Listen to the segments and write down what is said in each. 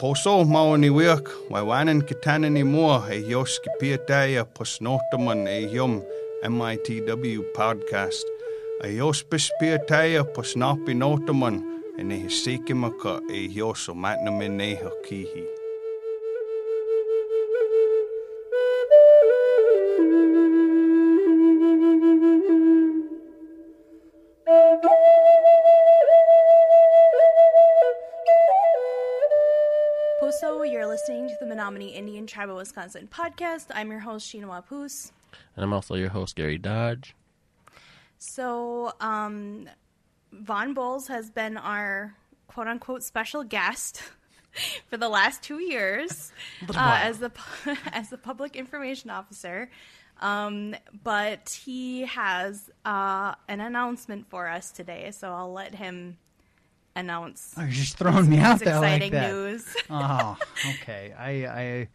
Poso mauni wirk, vai wanen kitanani more, a yoski piataya posnotaman a yum MITW podcast. A yospis piataya posnapi notaman, and a hisikimaka a yoso matnamin a kihi. Listening to the Menominee Indian Tribe of Wisconsin podcast. I'm your host, Sheena Wapoose. And I'm also your host, Gary Dodge. So, um, Vaughn Bowles has been our quote unquote special guest for the last two years uh, as the as the public information officer. Um, but he has uh, an announcement for us today, so I'll let him announce. Oh, you're just throwing me out there like exciting that. news. oh, okay. I, I,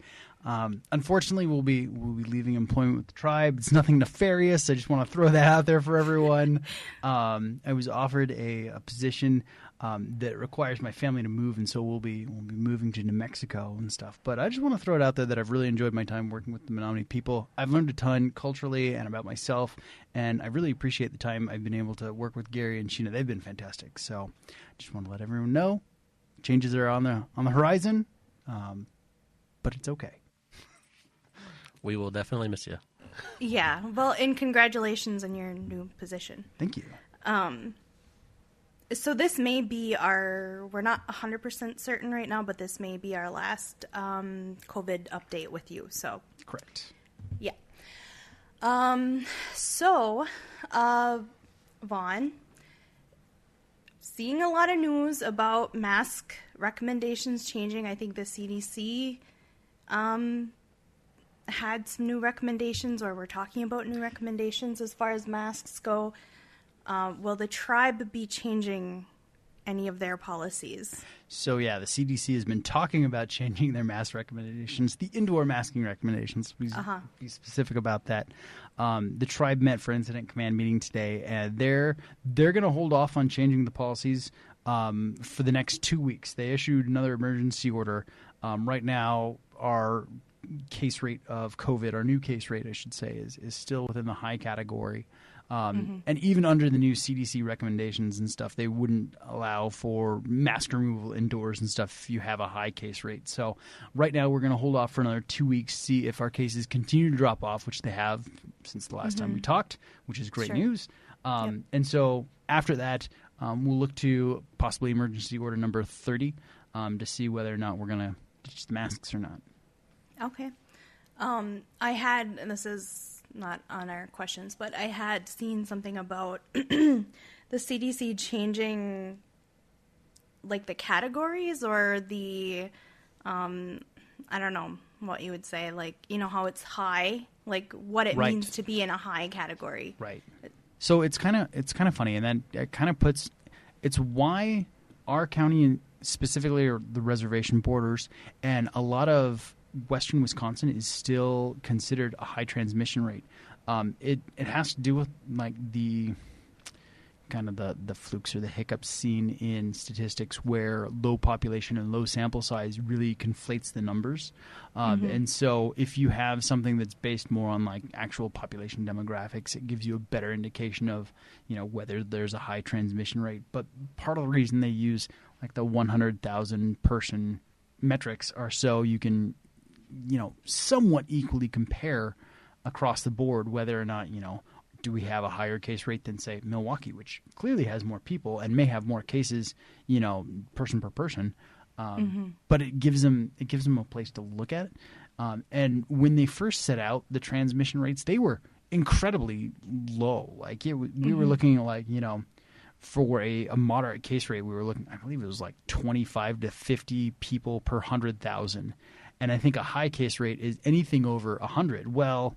um, unfortunately, we'll be we'll be leaving employment with the tribe. It's nothing nefarious. I just want to throw that out there for everyone. Um, I was offered a, a position um, that requires my family to move, and so we'll be we'll be moving to New Mexico and stuff. But I just want to throw it out there that I've really enjoyed my time working with the Menominee people. I've learned a ton culturally and about myself, and I really appreciate the time I've been able to work with Gary and Sheena. They've been fantastic. So, I just want to let everyone know changes are on the on the horizon, um, but it's okay. We will definitely miss you. yeah, well, and congratulations on your new position. Thank you. Um, so this may be our we're not 100% certain right now but this may be our last um, covid update with you so. Correct. yeah. Um, so uh, vaughn seeing a lot of news about mask recommendations changing i think the cdc um, had some new recommendations or we're talking about new recommendations as far as masks go uh, will the tribe be changing any of their policies? So yeah, the CDC has been talking about changing their mask recommendations, the indoor masking recommendations. Be, Uh-huh. be specific about that. Um, the tribe met for incident command meeting today, and they're they're going to hold off on changing the policies um, for the next two weeks. They issued another emergency order. Um, right now, our case rate of COVID, our new case rate, I should say, is is still within the high category. Um, And even under the new CDC recommendations and stuff, they wouldn't allow for mask removal indoors and stuff if you have a high case rate. So, right now, we're going to hold off for another two weeks, see if our cases continue to drop off, which they have since the last time we talked, which is great Sure. news. Um, Yep. And so, after that, um, we'll look to possibly emergency order number 30 um, to see whether or not we're going to ditch the masks or not. Okay. Um, I had, and this is not on our questions, but I had seen something about the CDC changing like the categories or the, um, I don't know what you would say, like, you know, how it's high, like what it Right. means to be in a high category. Right. So it's kind of it's kind of funny, and then it kind of puts it's why our county and specifically or the reservation borders and a lot of western Wisconsin is still considered a high transmission rate. Um, it it has to do with like the kind of the the flukes or the hiccups seen in statistics where low population and low sample size really conflates the numbers. Um, and so if you have something that's based more on like actual population demographics it gives you a better indication of you know whether there's a high transmission rate. But part of the reason they use like the 100,000 person metrics are so you can you know somewhat equally compare across the board whether or not you know do we have a higher case rate than say Milwaukee, which clearly has more people and may have more cases, you know, person per person. Um, But it gives them it gives them a place to look at. it. Um, and when they first set out the transmission rates, they were incredibly low. Like it, we were looking at like you know, for a, a moderate case rate, we were looking. I believe it was like twenty five to fifty people per hundred thousand. And I think a high case rate is anything over hundred. Well,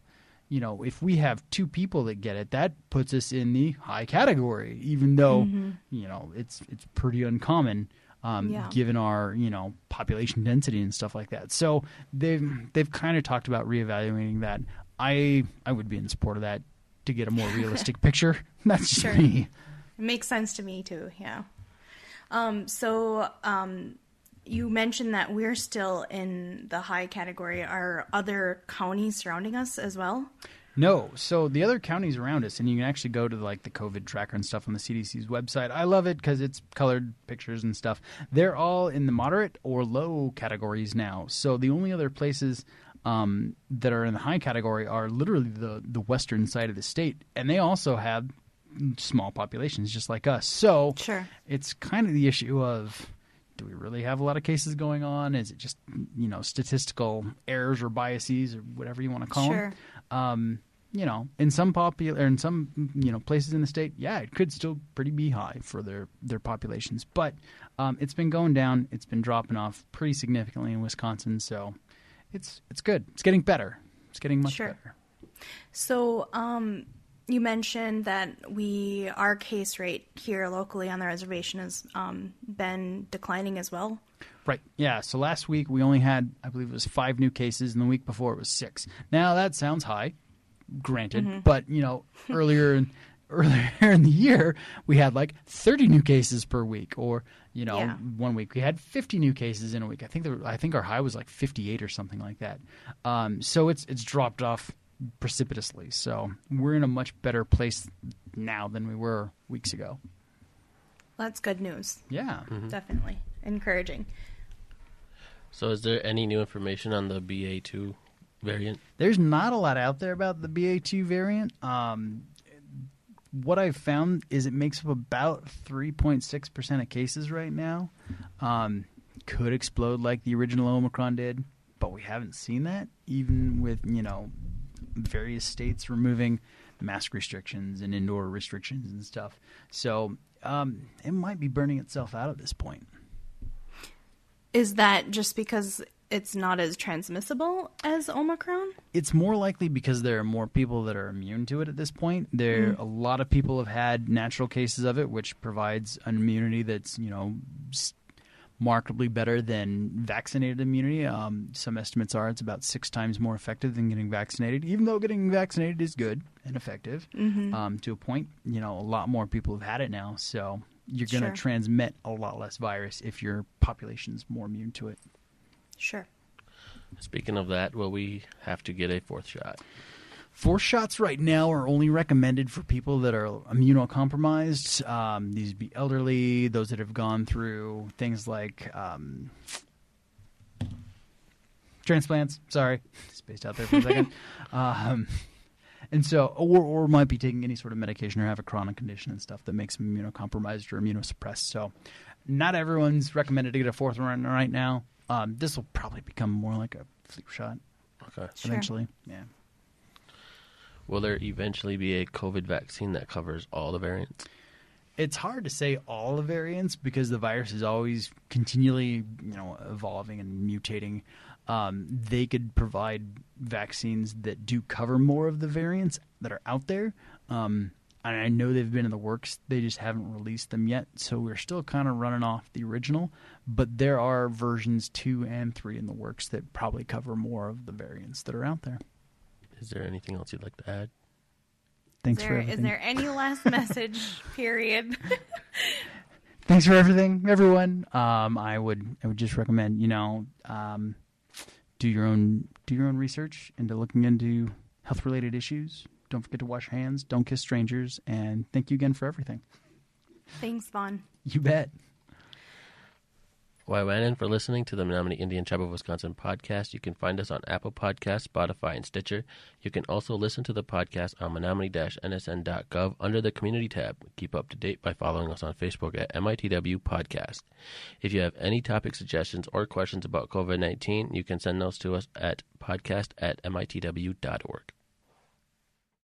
you know, if we have two people that get it, that puts us in the high category, even though, you know, it's it's pretty uncommon um, Yeah. given our, you know, population density and stuff like that. So they've they've kind of talked about reevaluating that. I I would be in support of that to get a more realistic picture. That's Sure. me. It makes sense to me too, yeah. Um, so um, you mentioned that we're still in the high category. Are other counties surrounding us as well? No. So the other counties around us, and you can actually go to like the COVID tracker and stuff on the CDC's website. I love it because it's colored pictures and stuff. They're all in the moderate or low categories now. So the only other places um, that are in the high category are literally the the western side of the state, and they also have small populations just like us. So Sure. it's kind of the issue of do we really have a lot of cases going on? Is it just you know statistical errors or biases or whatever you want to call Sure. them? Um, you know, in some popular, in some you know places in the state, yeah, it could still pretty be high for their their populations, but um, it's been going down. It's been dropping off pretty significantly in Wisconsin, so it's it's good. It's getting better. It's getting much Sure. better. So, um, you mentioned that we our case rate here locally on the reservation has um, been declining as well. Right. Yeah. So last week we only had, I believe it was five new cases, and the week before it was six. Now that sounds high, granted, but you know, earlier in earlier in the year we had like 30 new cases per week, or you know, Yeah. one week we had 50 new cases in a week. I think there, I think our high was like 58 or something like that. Um, so it's it's dropped off precipitously. So we're in a much better place now than we were weeks ago. That's good news. Yeah. Definitely encouraging. So, is there any new information on the BA2 variant? There's not a lot out there about the BA2 variant. Um, what I've found is it makes up about 3.6% of cases right now. Um, could explode like the original Omicron did, but we haven't seen that, even with, you know, various states removing mask restrictions and indoor restrictions and stuff. So um, it might be burning itself out at this point. Is that just because it's not as transmissible as Omicron? it's more likely because there are more people that are immune to it at this point. There, a lot of people have had natural cases of it, which provides an immunity that's you know s- markedly better than vaccinated immunity. Um, some estimates are it's about six times more effective than getting vaccinated, even though getting vaccinated is good and effective um, to a point. You know, a lot more people have had it now, so you're going to Sure. transmit a lot less virus if your population's more immune to it. Sure. Speaking of that, will we have to get a fourth shot? Four shots right now are only recommended for people that are immunocompromised. Um, these would be elderly, those that have gone through things like um, transplants. Sorry, spaced out there for a second. um, and so, or, or might be taking any sort of medication or have a chronic condition and stuff that makes them immunocompromised or immunosuppressed. So, not everyone's recommended to get a fourth one right now. Um, this will probably become more like a flu shot Okay. Sure. eventually. Yeah. Will there eventually be a COVID vaccine that covers all the variants? it's hard to say all the variants because the virus is always continually, you know, evolving and mutating. Um, they could provide vaccines that do cover more of the variants that are out there. Um, and I know they've been in the works. They just haven't released them yet. So we're still kind of running off the original. But there are versions two and three in the works that probably cover more of the variants that are out there. Is there anything else you'd like to add? Thanks Is for there, everything. is there any last message? Period. thanks for everything, everyone. Um, I would I would just recommend you know um, do your own do your own research into looking into health related issues. Don't forget to wash your hands. Don't kiss strangers. And thank you again for everything. Thanks, Vaughn. You bet. Waiwanan for listening to the Menominee Indian Tribe of Wisconsin podcast. You can find us on Apple Podcasts, Spotify, and Stitcher. You can also listen to the podcast on menominee-nsn.gov under the Community tab. Keep up to date by following us on Facebook at MITW Podcast. If you have any topic suggestions or questions about COVID-19, you can send those to us at podcast at mitw.org.